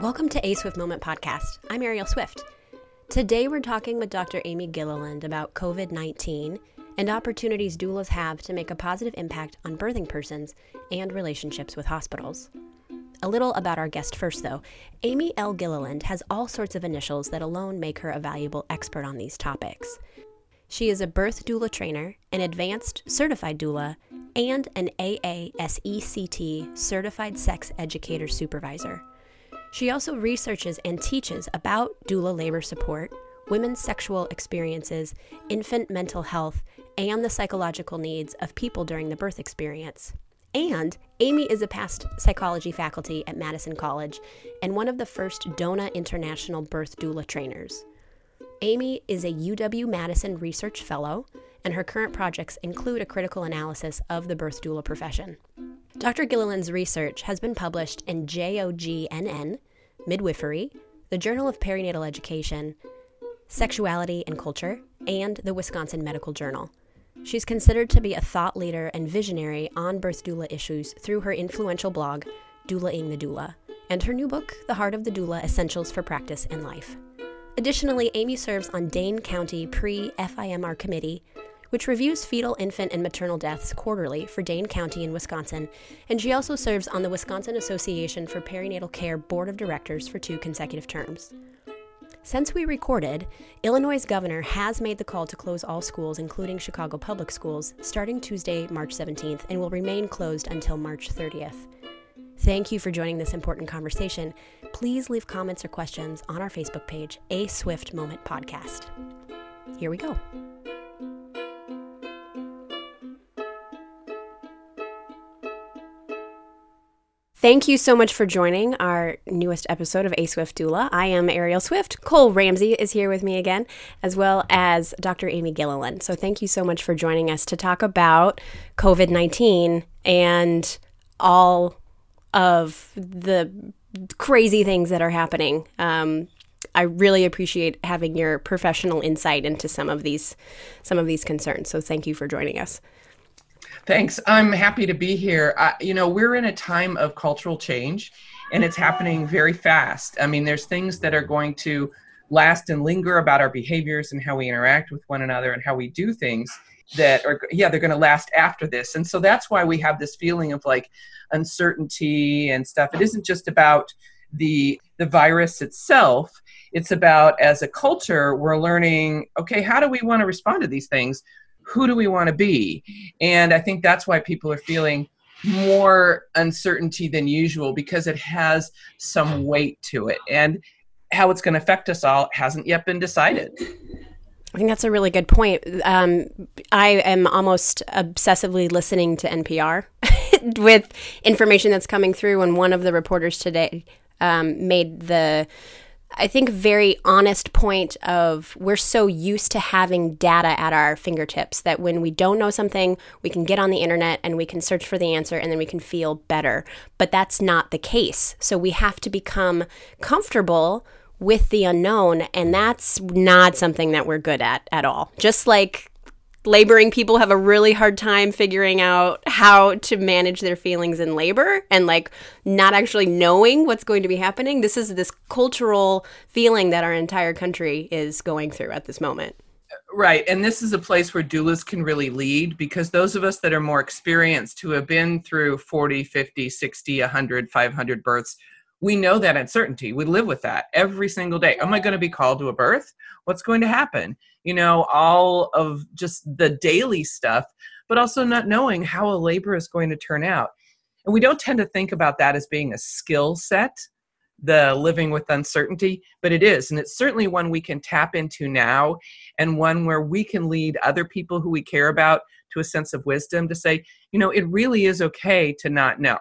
Welcome to A Swift Moment Podcast. I'm Ariel Swift. Today we're talking with Dr. Amy Gilliland about COVID 19 and opportunities doulas have to make a positive impact on birthing persons and relationships with hospitals. A little about our guest first, though. Amy L. Gilliland has all sorts of initials that alone make her a valuable expert on these topics. She is a birth doula trainer, an advanced certified doula, and an AASECT certified sex educator supervisor. She also researches and teaches about doula labor support, women's sexual experiences, infant mental health, and the psychological needs of people during the birth experience. And Amy is a past psychology faculty at Madison College and one of the first DONA International birth doula trainers. Amy is a UW Madison Research Fellow, and her current projects include a critical analysis of the birth doula profession. Dr. Gilliland's research has been published in JOGNN, Midwifery, the Journal of Perinatal Education, Sexuality and Culture, and the Wisconsin Medical Journal. She's considered to be a thought leader and visionary on birth doula issues through her influential blog, Doulaing the Doula, and her new book, The Heart of the Doula Essentials for Practice and Life. Additionally, Amy serves on Dane County Pre FIMR Committee, which reviews fetal, infant, and maternal deaths quarterly for Dane County in Wisconsin, and she also serves on the Wisconsin Association for Perinatal Care Board of Directors for two consecutive terms. Since we recorded, Illinois' governor has made the call to close all schools, including Chicago public schools, starting Tuesday, March 17th, and will remain closed until March 30th. Thank you for joining this important conversation. Please leave comments or questions on our Facebook page, A Swift Moment Podcast. Here we go. Thank you so much for joining our newest episode of A Swift Doula. I am Ariel Swift. Cole Ramsey is here with me again, as well as Dr. Amy Gilliland. So thank you so much for joining us to talk about COVID 19 and all of the crazy things that are happening. Um, I really appreciate having your professional insight into some of these some of these concerns. So thank you for joining us. Thanks. I'm happy to be here. Uh, you know, we're in a time of cultural change and it's happening very fast. I mean, there's things that are going to last and linger about our behaviors and how we interact with one another and how we do things that are yeah they're going to last after this and so that's why we have this feeling of like uncertainty and stuff it isn't just about the the virus itself it's about as a culture we're learning okay how do we want to respond to these things who do we want to be? And I think that's why people are feeling more uncertainty than usual because it has some weight to it. And how it's going to affect us all hasn't yet been decided. I think that's a really good point. Um, I am almost obsessively listening to NPR with information that's coming through, and one of the reporters today um, made the I think, very honest point of we're so used to having data at our fingertips that when we don't know something, we can get on the internet and we can search for the answer and then we can feel better. But that's not the case. So we have to become comfortable with the unknown, and that's not something that we're good at at all. Just like laboring people have a really hard time figuring out how to manage their feelings in labor and like not actually knowing what's going to be happening. This is this cultural feeling that our entire country is going through at this moment. Right. And this is a place where doulas can really lead because those of us that are more experienced who have been through 40, 50, 60, 100, 500 births, we know that uncertainty. We live with that every single day. Am I going to be called to a birth? What's going to happen? You know, all of just the daily stuff, but also not knowing how a labor is going to turn out. And we don't tend to think about that as being a skill set, the living with uncertainty, but it is. And it's certainly one we can tap into now and one where we can lead other people who we care about to a sense of wisdom to say, you know, it really is okay to not know.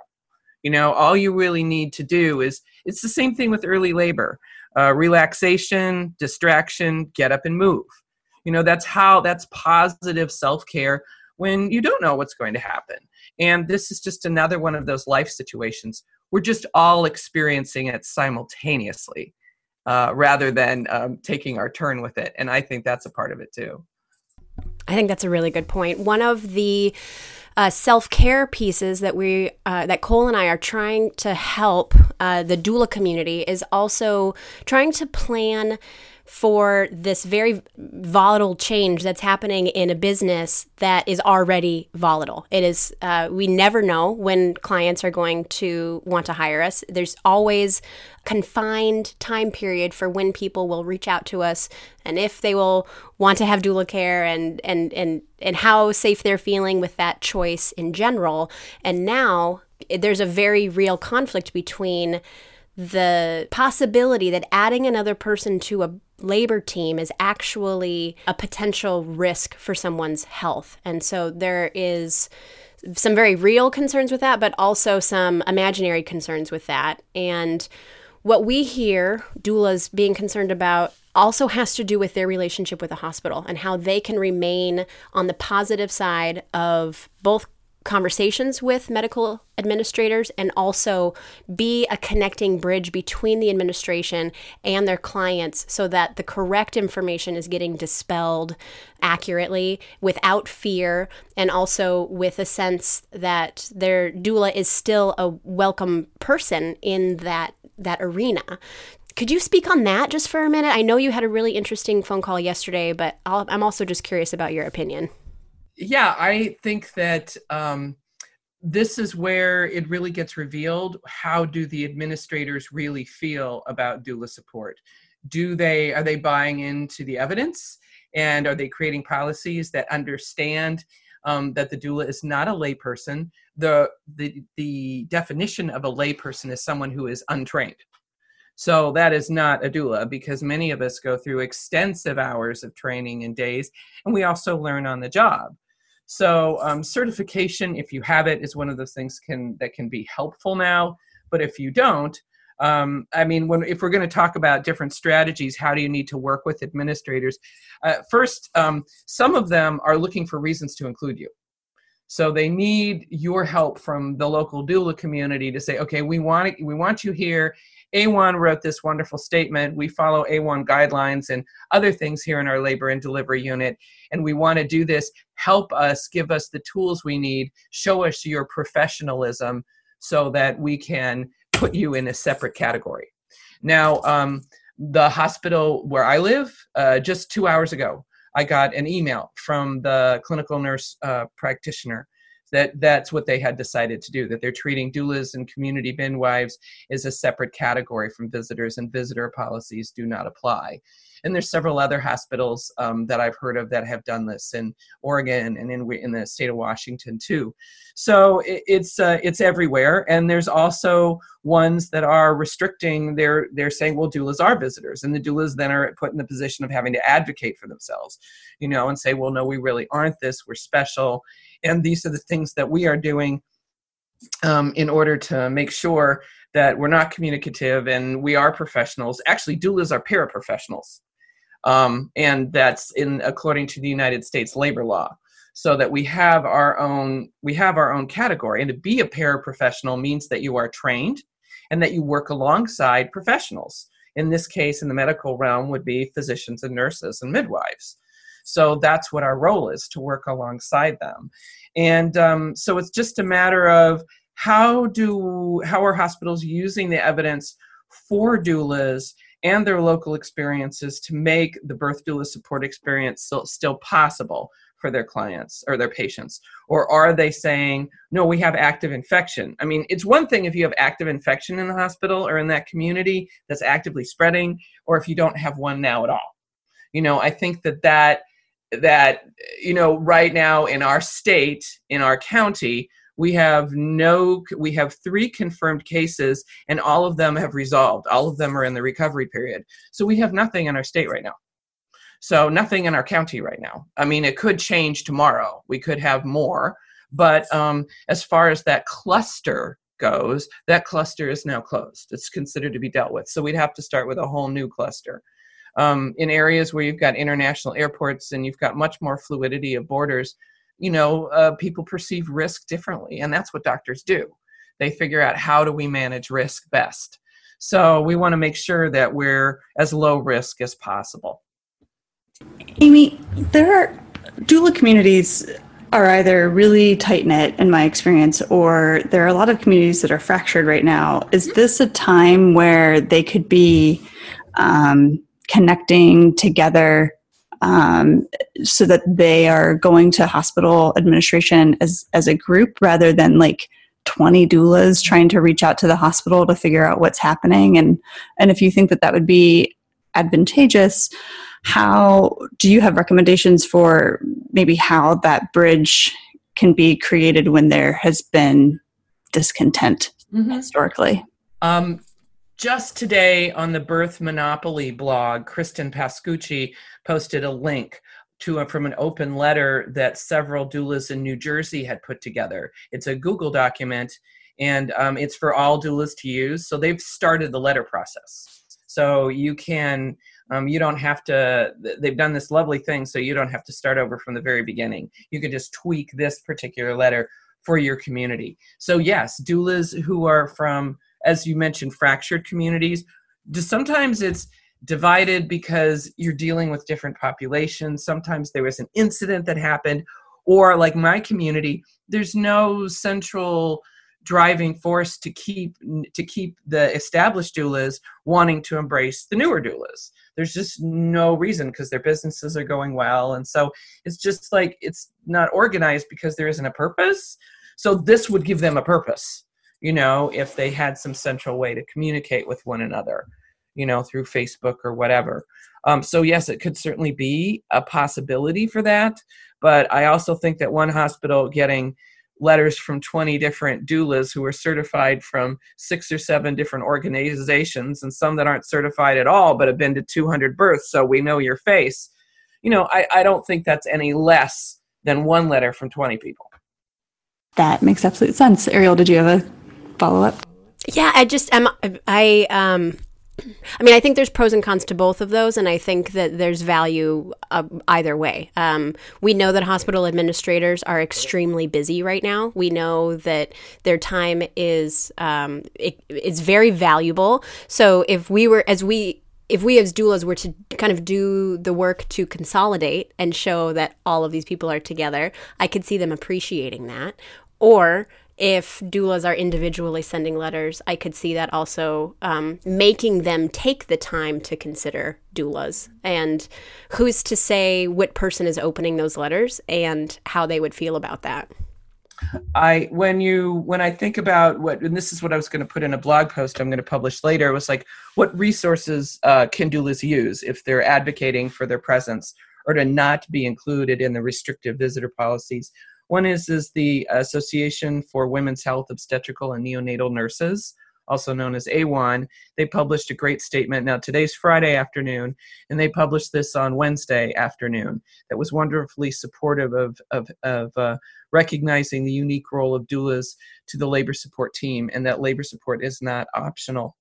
You know, all you really need to do is it's the same thing with early labor uh, relaxation, distraction, get up and move. You know, that's how that's positive self care when you don't know what's going to happen. And this is just another one of those life situations. We're just all experiencing it simultaneously uh, rather than um, taking our turn with it. And I think that's a part of it too. I think that's a really good point. One of the uh, self care pieces that we uh, that Cole and I are trying to help uh, the doula community is also trying to plan for this very volatile change that's happening in a business that is already volatile. It is, uh, we never know when clients are going to want to hire us. There's always confined time period for when people will reach out to us and if they will want to have doula care and and and and how safe they're feeling with that choice in general. And now there's a very real conflict between the possibility that adding another person to a labor team is actually a potential risk for someone's health. And so there is some very real concerns with that, but also some imaginary concerns with that. And what we hear doulas being concerned about also has to do with their relationship with the hospital and how they can remain on the positive side of both conversations with medical administrators and also be a connecting bridge between the administration and their clients so that the correct information is getting dispelled accurately without fear and also with a sense that their doula is still a welcome person in that that arena could you speak on that just for a minute? I know you had a really interesting phone call yesterday, but i am also just curious about your opinion yeah, I think that um, this is where it really gets revealed. How do the administrators really feel about doula support? Do they are they buying into the evidence, and are they creating policies that understand um, that the doula is not a layperson? The the the definition of a layperson is someone who is untrained. So that is not a doula because many of us go through extensive hours of training and days, and we also learn on the job. So um, certification, if you have it, is one of those things can that can be helpful now. But if you don't, um, I mean, when if we're going to talk about different strategies, how do you need to work with administrators? Uh, first, um, some of them are looking for reasons to include you. So they need your help from the local doula community to say, okay, we want we want you here, AWHONN wrote this wonderful statement. We follow AWHONN guidelines and other things here in our labor and delivery unit, and we want to do this. Help us, give us the tools we need, show us your professionalism so that we can put you in a separate category. Now, um, the hospital where I live, uh, just two hours ago, I got an email from the clinical nurse uh, practitioner that that's what they had decided to do that they're treating doulas and community midwives as a separate category from visitors and visitor policies do not apply and there's several other hospitals um, that I've heard of that have done this in Oregon and in in the state of Washington too. So it, it's uh, it's everywhere, and there's also ones that are restricting. They're they're saying, well, doulas are visitors, and the doulas then are put in the position of having to advocate for themselves, you know, and say, well, no, we really aren't this. We're special and these are the things that we are doing um, in order to make sure that we're not communicative and we are professionals. Actually, doulas are paraprofessionals, um, and that's in according to the United States labor law. So that we have our own we have our own category, and to be a paraprofessional means that you are trained and that you work alongside professionals. In this case, in the medical realm, would be physicians and nurses and midwives. So that's what our role is to work alongside them. And um, so it's just a matter of how do how are hospitals using the evidence for doulas and their local experiences to make the birth doula support experience still, still possible for their clients or their patients? Or are they saying, no, we have active infection? I mean, it's one thing if you have active infection in the hospital or in that community that's actively spreading, or if you don't have one now at all. You know, I think that that that you know right now in our state in our county we have no we have three confirmed cases and all of them have resolved. All of them are in the recovery period. So we have nothing in our state right now. So nothing in our county right now. I mean it could change tomorrow. We could have more. But um, as far as that cluster goes that cluster is now closed. It's considered to be dealt with. So we'd have to start with a whole new cluster um, in areas where you've got international airports and you've got much more fluidity of borders, you know, uh, people perceive risk differently. And that's what doctors do. They figure out how do we manage risk best. So we want to make sure that we're as low risk as possible. Amy, there are doula communities are either really tight knit, in my experience, or there are a lot of communities that are fractured right now. Is this a time where they could be um, connecting together um, so that they are going to hospital administration as as a group rather than like 20 doulas trying to reach out to the hospital to figure out what's happening and and if you think that that would be advantageous how do you have recommendations for maybe how that bridge can be created when there has been discontent mm-hmm. historically um, just today on the birth monopoly blog kristen pascucci posted a link to a, from an open letter that several doulas in new jersey had put together it's a google document and um, it's for all doulas to use so they've started the letter process so you can um, you don't have to, they've done this lovely thing, so you don't have to start over from the very beginning. You can just tweak this particular letter for your community. So, yes, doulas who are from, as you mentioned, fractured communities, sometimes it's divided because you're dealing with different populations. Sometimes there was an incident that happened, or like my community, there's no central driving force to keep to keep the established doulas wanting to embrace the newer doulas. There's just no reason because their businesses are going well. And so it's just like it's not organized because there isn't a purpose. So this would give them a purpose you know if they had some central way to communicate with one another you know through facebook or whatever. Um, so yes it could certainly be a possibility for that but i also think that one hospital getting letters from 20 different doulas who are certified from six or seven different organizations and some that aren't certified at all but have been to 200 births so we know your face. You know i, I don't think that's any less than one letter from 20 people. That makes absolute sense. Ariel did you have a follow-up yeah i just am i um I mean, I think there's pros and cons to both of those, and I think that there's value uh, either way. Um, we know that hospital administrators are extremely busy right now. We know that their time is um, it, it's very valuable. So if we were as we if we as doulas were to kind of do the work to consolidate and show that all of these people are together, I could see them appreciating that. Or if doulas are individually sending letters, I could see that also um, making them take the time to consider doulas. And who's to say what person is opening those letters and how they would feel about that? I when you when I think about what and this is what I was going to put in a blog post I'm going to publish later was like what resources uh, can doulas use if they're advocating for their presence or to not be included in the restrictive visitor policies one is is the Association for Women's Health Obstetrical and Neonatal Nurses, also known as AWHONN. They published a great statement. Now today's Friday afternoon, and they published this on Wednesday afternoon. That was wonderfully supportive of of, of uh, recognizing the unique role of doulas to the labor support team, and that labor support is not optional.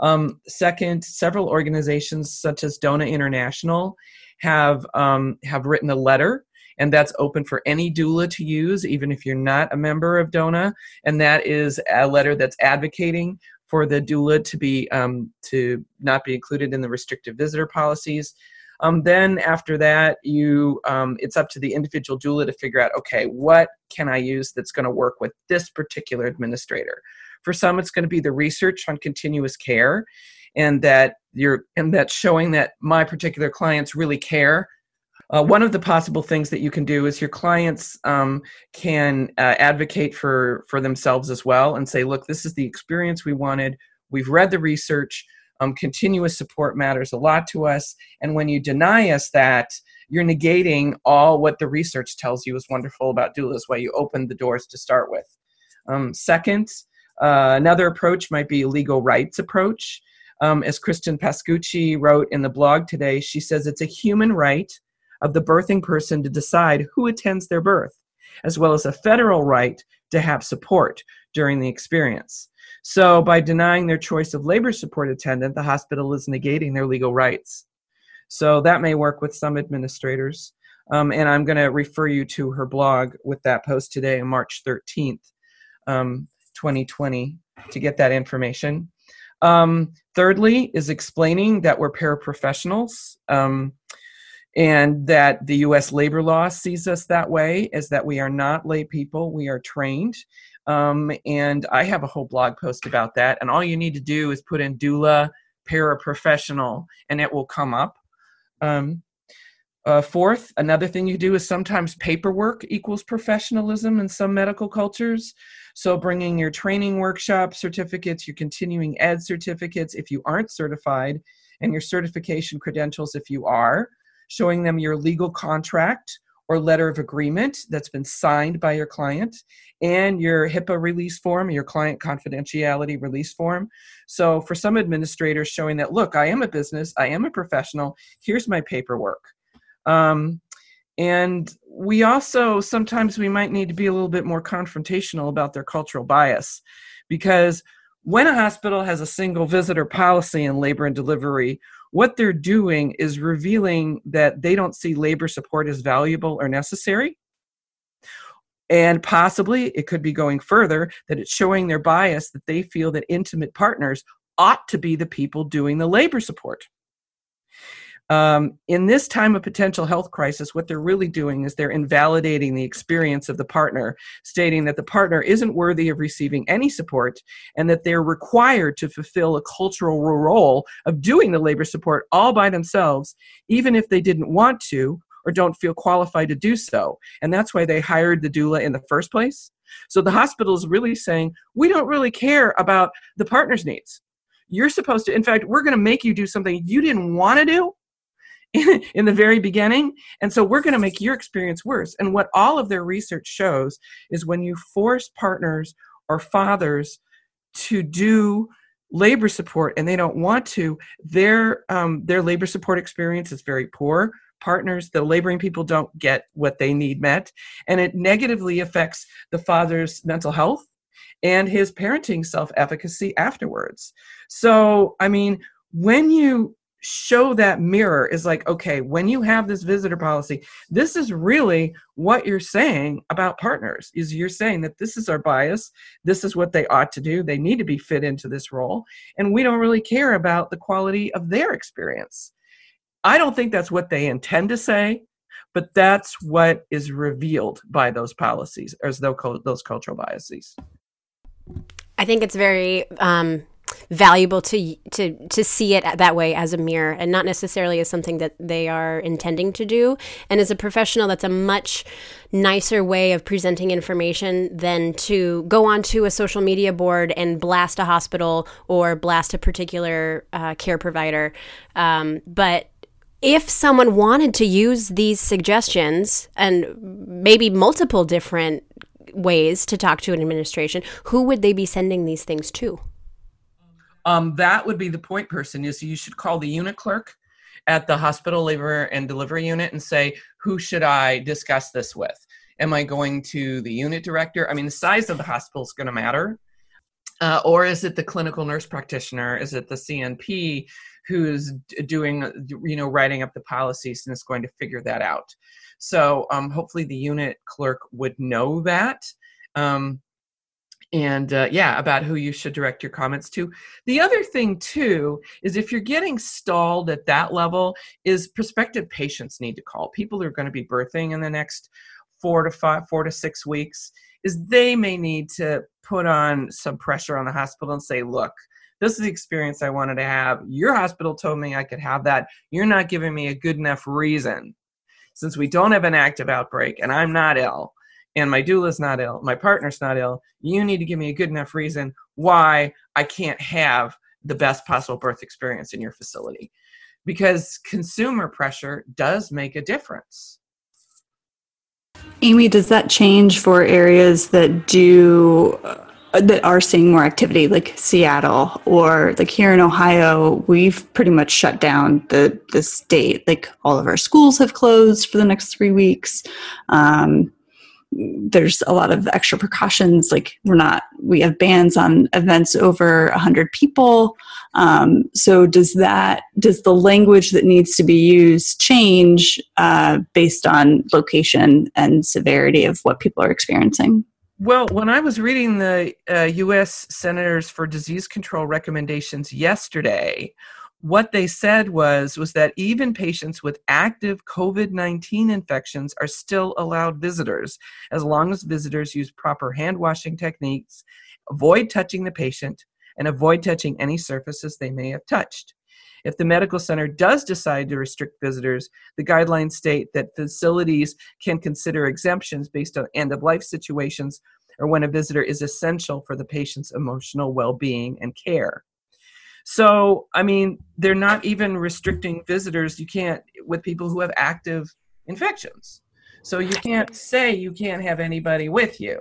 Um, second, several organizations such as DONA International have um, have written a letter and that's open for any doula to use, even if you're not a member of DONA. And that is a letter that's advocating for the doula to be um, to not be included in the restrictive visitor policies. Um, then after that, you um, it's up to the individual doula to figure out, okay, what can I use that's going to work with this particular administrator. For some, it's going to be the research on continuous care, and that you're and that's showing that my particular clients really care uh, one of the possible things that you can do is your clients um, can uh, advocate for for themselves as well and say, look, this is the experience we wanted. We've read the research. Um, continuous support matters a lot to us. And when you deny us that, you're negating all what the research tells you is wonderful about doulas, why you opened the doors to start with. Um, second, uh, another approach might be a legal rights approach. Um, as Kristen Pascucci wrote in the blog today, she says it's a human right of the birthing person to decide who attends their birth, as well as a federal right to have support during the experience. So, by denying their choice of labor support attendant, the hospital is negating their legal rights. So, that may work with some administrators. Um, and I'm going to refer you to her blog with that post today March 13th, um, 2020, to get that information. Um, thirdly, is explaining that we're paraprofessionals. And that the US labor law sees us that way is that we are not lay people, we are trained. Um, and I have a whole blog post about that. And all you need to do is put in doula paraprofessional and it will come up. Um, uh, fourth, another thing you do is sometimes paperwork equals professionalism in some medical cultures. So, bringing your training workshop certificates, your continuing ed certificates if you aren't certified, and your certification credentials if you are, showing them your legal contract or letter of agreement that's been signed by your client, and your HIPAA release form, your client confidentiality release form. So, for some administrators, showing that, look, I am a business, I am a professional, here's my paperwork. Um, and we also sometimes we might need to be a little bit more confrontational about their cultural bias because when a hospital has a single visitor policy in labor and delivery what they're doing is revealing that they don't see labor support as valuable or necessary. And possibly it could be going further that it's showing their bias that they feel that intimate partners ought to be the people doing the labor support. Um, in this time of potential health crisis, what they're really doing is they're invalidating the experience of the partner, stating that the partner isn't worthy of receiving any support and that they're required to fulfill a cultural role of doing the labor support all by themselves, even if they didn't want to or don't feel qualified to do so. And that's why they hired the doula in the first place. So the hospital is really saying, we don't really care about the partner's needs. You're supposed to, in fact, we're going to make you do something you didn't want to do in, the very beginning. And so we're going to make your experience worse. And what all of their research shows is when you force partners or fathers to do labor support and they don't want to, their um, their labor support experience is very poor. Partners, the laboring people don't get what they need met, and it negatively affects the father's mental health and his parenting self efficacy afterwards. So, I mean, when you show that mirror is like okay when you have this visitor policy this is really what you're saying about partners is you're saying that this is our bias this is what they ought to do they need to be fit into this role and we don't really care about the quality of their experience. I don't think that's what they intend to say but that's what is revealed by those policies as though those cultural biases. I think it's very um valuable to to to see it that way as a mirror and not necessarily as something that they are intending to do. And as a professional that's a much nicer way of presenting information than to go onto a social media board and blast a hospital or blast a particular uh, care provider. Um, but if someone wanted to use these suggestions and maybe multiple different ways to talk to an administration who would they be sending these things to um, that would be the point person is you should call the unit clerk at the hospital labor and delivery unit and say who should i discuss this with? Am i going to the unit director? I mean the size of the hospital is going to matter. Uh, or is it the clinical nurse practitioner? Is it the cnp who's doing you know writing up the policies and is going to figure that out? So um, hopefully the unit clerk would know that. Um, and uh, yeah about who you should direct your comments to. The other thing too is if you're getting stalled at that level is prospective patients need to call. People who are going to be birthing in the next four to five four to six weeks is they may need to put on some pressure on the hospital and say look this is the experience i wanted to have. Your hospital told me i could have that. You're not giving me a good enough reason since we don't have an active outbreak and i'm not ill and my doula's not ill, my partner's not ill, you need to give me a good enough reason why I can't have the best possible birth experience in your facility. Because consumer pressure does make a difference. Amy, does that change for areas that do uh, that are seeing more activity, like Seattle or like here in Ohio? We've pretty much shut down the the state. Like all of our schools have closed for the next three weeks. Um, there's a lot of extra precautions like we're not we have bans on events over 100 people um, so does that does the language that needs to be used change uh, based on location and severity of what people are experiencing well, when I was reading the uh, U.S. Centers for Disease Control recommendations yesterday, what they said was was that even patients with active COVID-19 infections are still allowed visitors as long as visitors use proper hand washing techniques, avoid touching the patient, and avoid touching any surfaces they may have touched. If the medical center does decide to restrict visitors, the guidelines state that facilities can consider exemptions based on end of life situations or when a visitor is essential for the patient's emotional well being and care. So, I mean, they're not even restricting visitors. You can't, with people who have active infections. So you can't say you can't have anybody with you.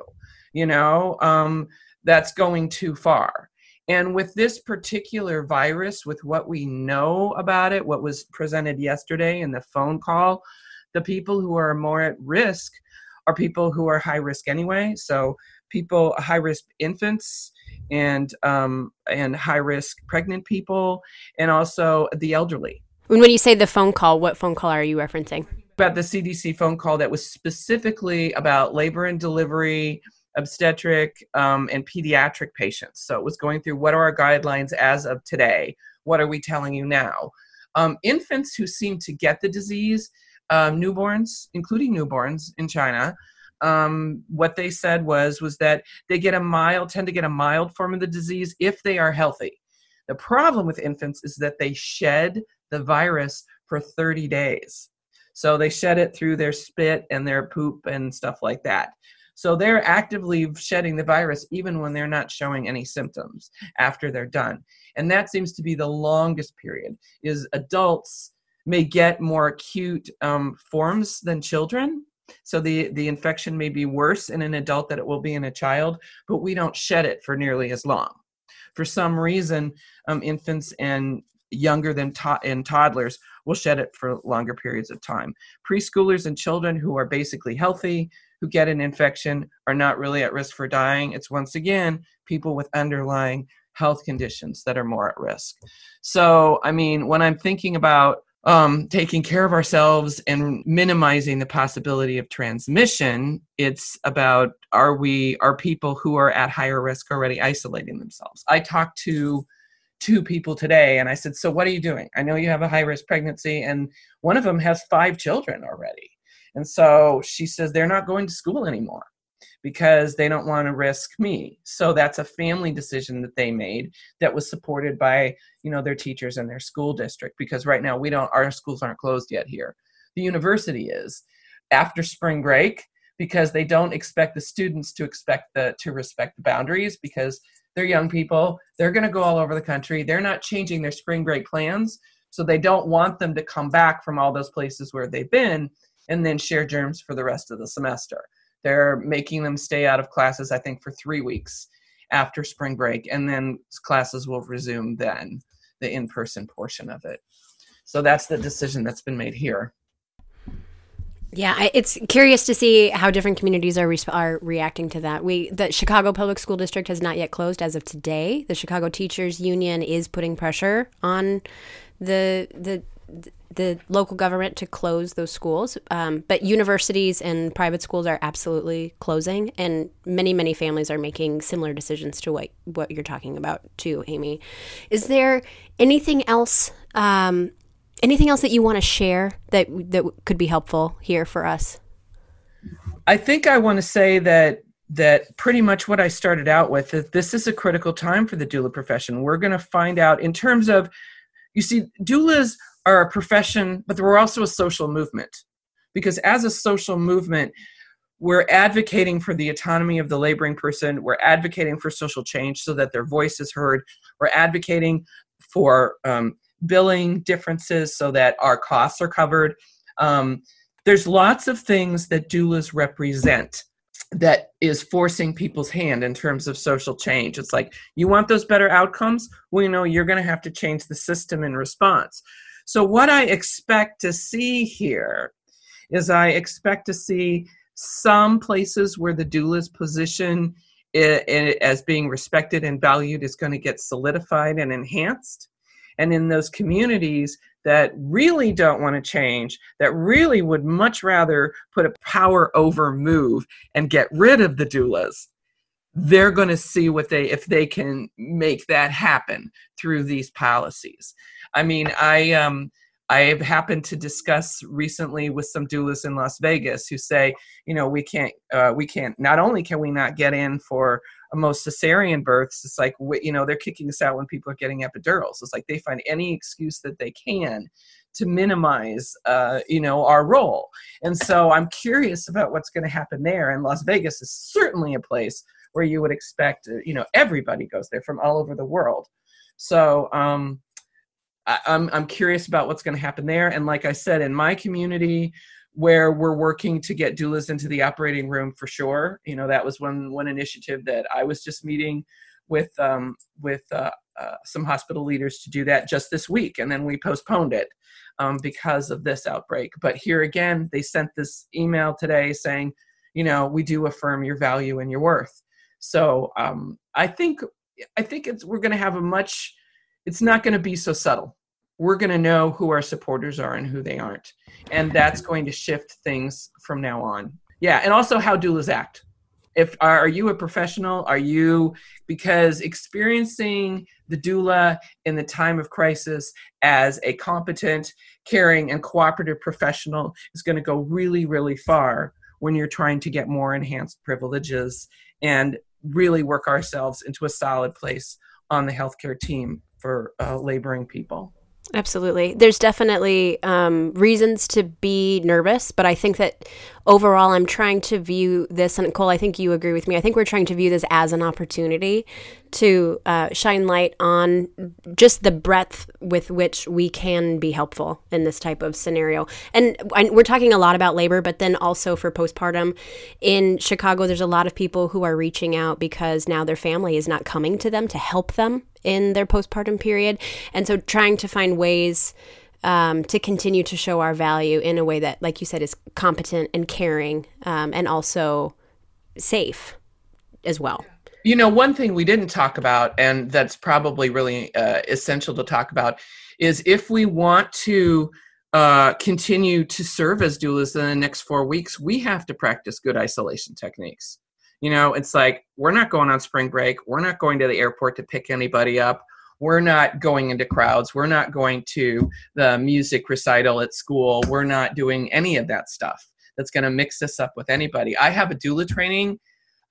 You know, um, that's going too far. And with this particular virus, with what we know about it, what was presented yesterday in the phone call, the people who are more at risk are people who are high risk anyway. So people, high risk infants, and um, and high risk pregnant people, and also the elderly. When you say the phone call, what phone call are you referencing? About the CDC phone call that was specifically about labor and delivery obstetric, um, and pediatric patients. So it was going through what are our guidelines as of today? What are we telling you now? Um, infants who seem to get the disease, um, newborns, including newborns in China, um, what they said was was that they get a mild, tend to get a mild form of the disease if they are healthy. The problem with infants is that they shed the virus for 30 days. So they shed it through their spit and their poop and stuff like that. So they're actively shedding the virus even when they're not showing any symptoms after they're done. And that seems to be the longest period is adults may get more acute um, forms than children. So the, the infection may be worse in an adult than it will be in a child, but we don't shed it for nearly as long. For some reason, um, infants and younger than to- and toddlers will shed it for longer periods of time. Preschoolers and children who are basically healthy, who get an infection are not really at risk for dying. It's once again people with underlying health conditions that are more at risk. So, I mean, when I'm thinking about um, taking care of ourselves and minimizing the possibility of transmission, it's about are we are people who are at higher risk already isolating themselves. I talked to two people today and I said, So what are you doing? I know you have a high risk pregnancy, and one of them has five children already. And so she says they're not going to school anymore because they don't want to risk me. So that's a family decision that they made that was supported by, you know, their teachers and their school district because right now we don't our schools aren't closed yet here. The university is after spring break because they don't expect the students to expect the to respect the boundaries because they're young people, they're going to go all over the country. They're not changing their spring break plans, so they don't want them to come back from all those places where they've been and then share germs for the rest of the semester. They're making them stay out of classes, I think, for three weeks after spring break, and then classes will resume then, the in person portion of it. So that's the decision that's been made here. Yeah, it's curious to see how different communities are re- are reacting to that. We the Chicago Public School District has not yet closed as of today. The Chicago Teachers Union is putting pressure on the the the local government to close those schools. Um, but universities and private schools are absolutely closing, and many many families are making similar decisions to what what you're talking about too, Amy. Is there anything else? Um, anything else that you want to share that that could be helpful here for us? I think I want to say that that pretty much what I started out with is this is a critical time for the doula profession. We're going to find out in terms of you see doulas are a profession, but we're also a social movement. Because as a social movement, we're advocating for the autonomy of the laboring person. We're advocating for social change so that their voice is heard. We're advocating for um, billing differences so that our costs are covered. Um, there's lots of things that doulas represent that is forcing people's hand in terms of social change. It's like, you want those better outcomes? Well, you know, you're going to have to change the system in response. So, what I expect to see here is I expect to see some places where the doula's position as being respected and valued is going to get solidified and enhanced. And in those communities that really don't want to change, that really would much rather put a power over move and get rid of the doulas, they're going to see what they if they can make that happen through these policies I mean, I um, I have happened to discuss recently with some doulas in Las Vegas who say, you know, we can't, uh, we can't. Not only can we not get in for most cesarean births, it's like, you know, they're kicking us out when people are getting epidurals. It's like they find any excuse that they can to minimize, uh, you know, our role. And so I'm curious about what's going to happen there. And Las Vegas is certainly a place where you would expect, uh, you know, everybody goes there from all over the world. So um, I, I'm I'm curious about what's going to happen there. And like I said, in my community, where we're working to get doulas into the operating room for sure. You know, that was one one initiative that I was just meeting with um, with uh, uh, some hospital leaders to do that just this week, and then we postponed it um, because of this outbreak. But here again, they sent this email today saying, you know, we do affirm your value and your worth. So um, I think I think it's we're going to have a much. It's not going to be so subtle. We're going to know who our supporters are and who they aren't, and that's going to shift things from now on. Yeah, and also how doulas act. If are you a professional? Are you because experiencing the doula in the time of crisis as a competent, caring, and cooperative professional is going to go really, really far when you're trying to get more enhanced privileges and really work ourselves into a solid place on the healthcare team for uh, laboring people. Absolutely. There's definitely um, reasons to be nervous, but I think that overall, I'm trying to view this, and Cole, I think you agree with me. I think we're trying to view this as an opportunity to uh, shine light on just the breadth with which we can be helpful in this type of scenario. And, and we're talking a lot about labor, but then also for postpartum. In Chicago, there's a lot of people who are reaching out because now their family is not coming to them to help them in their postpartum period. And so trying to find ways um, to continue to show our value in a way that, like you said, is competent and caring um, and also safe as well. You know, one thing we didn't talk about, and that's probably really uh, essential to talk about, is if we want to uh, continue to serve as doulas in the next four weeks, we have to practice good isolation techniques. You know, it's like we're not going on spring break. We're not going to the airport to pick anybody up. We're not going into crowds. We're not going to the music recital at school. We're not doing any of that stuff that's going to mix us up with anybody. I have a doula training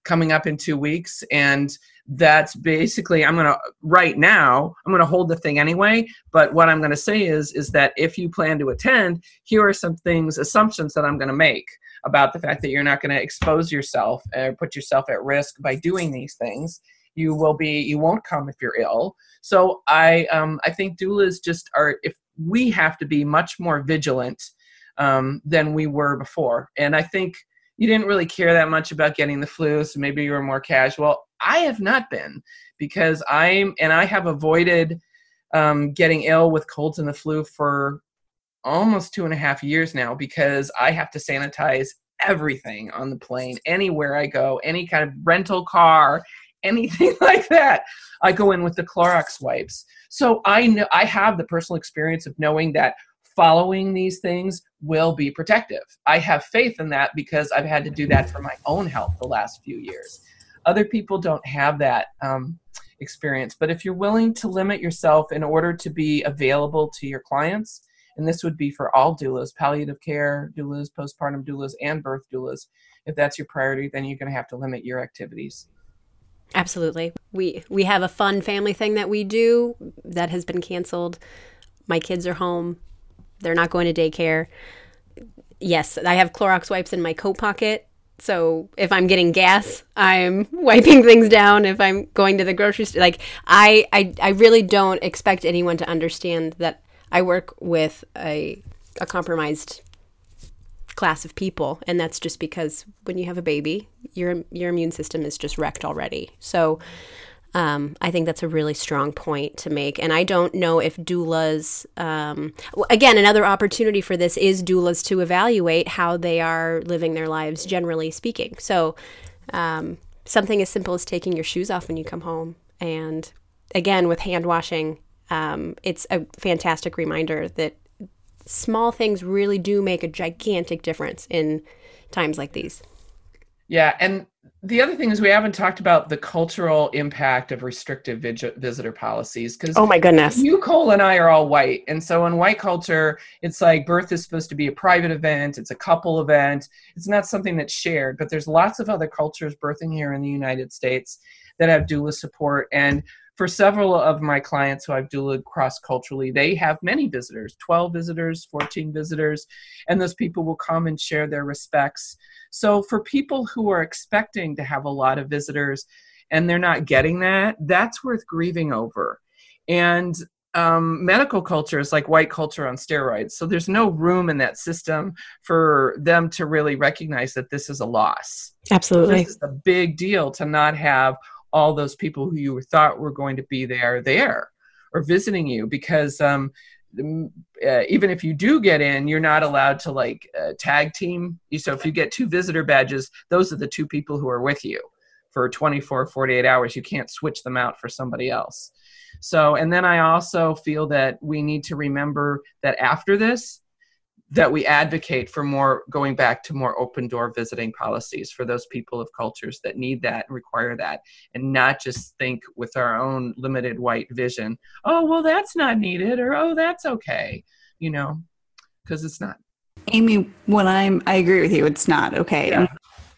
coming up in two weeks, and that's basically i'm going to right now i'm going to hold the thing anyway but what i'm going to say is is that if you plan to attend here are some things assumptions that i'm going to make about the fact that you're not going to expose yourself or put yourself at risk by doing these things. You will be you won't come if you're ill. So i um i think doulas just are if we have to be much more vigilant um, than we were before. And i think you didn't really care that much about getting the flu so maybe you were more casual i have not been because i'm and i have avoided um, getting ill with colds and the flu for almost two and a half years now because I have to sanitize everything on the plane, anywhere I go, any kind of rental car, anything like that. I go in with the Clorox wipes. So I know I have the personal experience of knowing that following these things will be protective. I have faith in that because I've had to do that for my own health the last few years. Other people don't have that um, experience, but if you're willing to limit yourself in order to be available to your clients, and this would be for all doulas, palliative care doulas, postpartum doulas, and birth doulas. If that's your priority, then you're going to have to limit your activities. Absolutely. We we have a fun family thing that we do that has been canceled. My kids are home. They're not going to daycare. Yes, I have Clorox wipes in my coat pocket. So if I'm getting gas, I'm wiping things down. If I'm going to the grocery store, like I, I, I really don't expect anyone to understand that I work with a a compromised class of people, and that's just because when you have a baby, your your immune system is just wrecked already. So. Um, I think that's a really strong point to make. And I don't know if doulas, um, again, another opportunity for this is doulas to evaluate how they are living their lives, generally speaking. So, um, something as simple as taking your shoes off when you come home. And again, with hand washing, um, it's a fantastic reminder that small things really do make a gigantic difference in times like these. Yeah, and the other thing is we haven't talked about the cultural impact of restrictive visitor policies because oh my goodness. you cole and i are all white and so in white culture it's like birth is supposed to be a private event it's a couple event it's not something that's shared but there's lots of other cultures birthing here in the united states that have doula support and for several of my clients who I've doulaed cross culturally, they have many visitors 12 visitors, 14 visitors, and those people will come and share their respects. So, for people who are expecting to have a lot of visitors and they're not getting that, that's worth grieving over. And um, medical culture is like white culture on steroids. So there's no room in that system for them to really recognize that this is a loss. Absolutely. It's a big deal to not have all those people who you thought were going to be there there or visiting you because um, uh, even if you do get in, you're not allowed to like uh, tag team. So if you get two visitor badges, those are the two people who are with you for 24, 48 hours. You can't switch them out for somebody else. So, and then I also feel that we need to remember that after this, that we advocate for more going back to more open door visiting policies for those people of cultures that need that and require that and not just think with our own limited white vision oh well that's not needed or oh that's okay you know because it's not. Amy when i'm i agree with you it's not okay. Yeah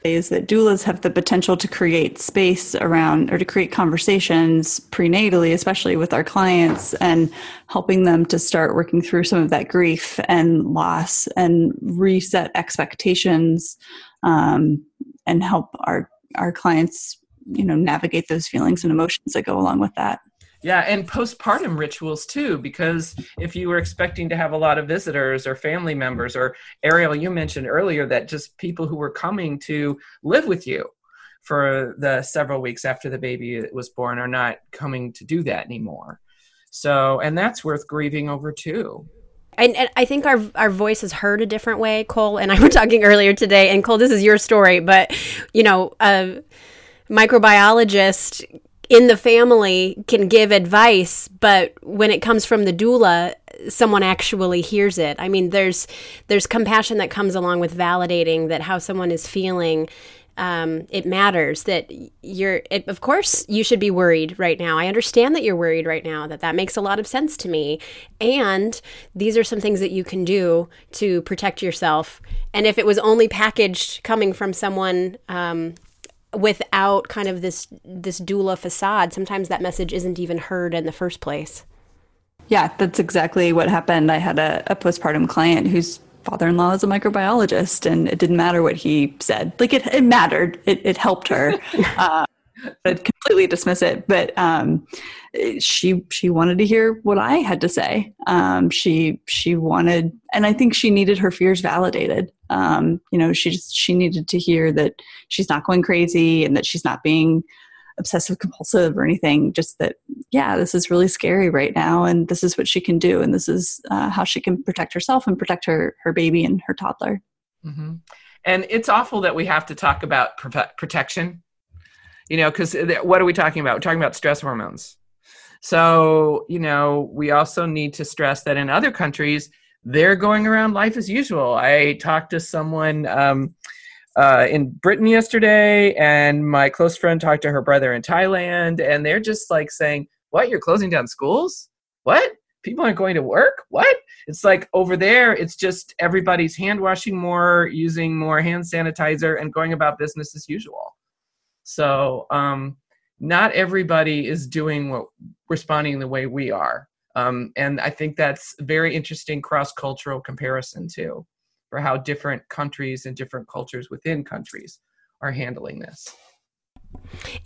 is that doulas have the potential to create space around or to create conversations prenatally, especially with our clients, and helping them to start working through some of that grief and loss and reset expectations um, and help our our clients you know navigate those feelings and emotions that go along with that yeah, and postpartum rituals too, because if you were expecting to have a lot of visitors or family members, or Ariel, you mentioned earlier that just people who were coming to live with you for the several weeks after the baby was born are not coming to do that anymore. So, and that's worth grieving over too. And, and, I think our our voice is heard a different way. Cole and I were talking earlier today, and Cole, this is your story, but you know, a microbiologist in the family can give advice, but when it comes from the doula, someone actually hears it. I mean, there's there's compassion that comes along with validating that how someone is feeling. Um, it matters that you're. It, of course, you should be worried right now. I understand that you're worried right now. That that makes a lot of sense to me. And these are some things that you can do to protect yourself. And if it was only packaged coming from someone um, without kind of this this doula facade sometimes that message isn't even heard in the first place. Yeah that's exactly what happened. I had a, a postpartum client whose father-in-law is a microbiologist and it didn't matter what he said. Like it, it mattered. It, it helped her. Uh, but completely dismiss it. But um, she she wanted to hear what I had to say. Um, she she wanted, and I think she needed her fears validated. Um, you know, she just she needed to hear that she's not going crazy and that she's not being obsessive compulsive or anything. Just that, yeah, this is really scary right now, and this is what she can do, and this is uh, how she can protect herself and protect her her baby and her toddler. Mm-hmm. And it's awful that we have to talk about protection you know because what are we talking about we're talking about stress hormones so you know we also need to stress that in other countries they're going around life as usual. I talked to someone um, uh, in britain yesterday and my close friend talked to her brother in thailand and they're just like saying what? You're closing down schools? What? People aren't going to work? What? It's like over there it's just everybody's hand washing more using more hand sanitizer and going about business as usual. So um, not everybody is doing what responding the way we are. Um, and I think that's very interesting cross cultural comparison too, for how different countries and different cultures within countries are handling this.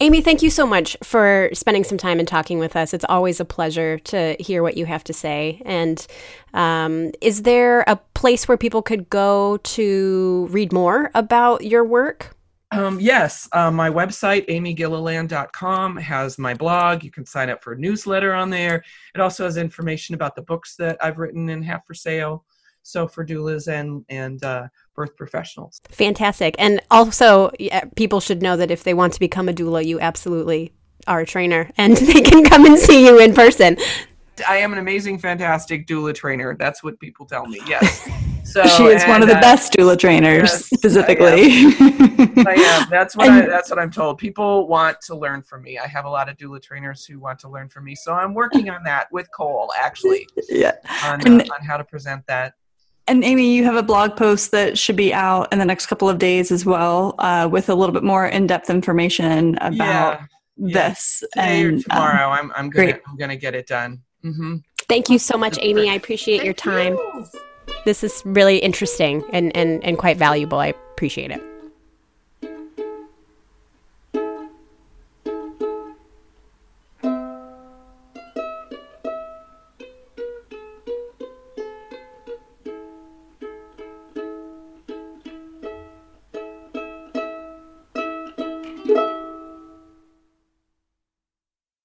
Amy, thank you so much for spending some time and talking with us. It's always a pleasure to hear what you have to say. And um, is there a place where people could go to read more about your work? Um, yes, uh, my website, amygilliland.com, has my blog. You can sign up for a newsletter on there. It also has information about the books that I've written and have for sale. So for doulas and and uh, birth professionals. Fantastic, and also yeah, people should know that if they want to become a doula, you absolutely are a trainer, and they can come and see you in person. I am an amazing, fantastic doula trainer. That's what people tell me. Yes. So she is one of the uh, best doula trainers, yes, specifically. I am. That's what I, that's what I'm told. People want to learn from me. I have a lot of doula trainers who want to learn from me. So I'm working on that with Cole actually yeah. on, And- uh, on how to present that. And Amy, you have a blog post that should be out in the next couple of days as well, uh, with a little bit more in-depth information about yeah, yeah. this. today or and um, tomorrow. I'm I'm gonna great. I'm gonna get it done. hmm Thank you so much, Amy. I appreciate your time. This is really interesting and, and, and quite valuable. I appreciate it.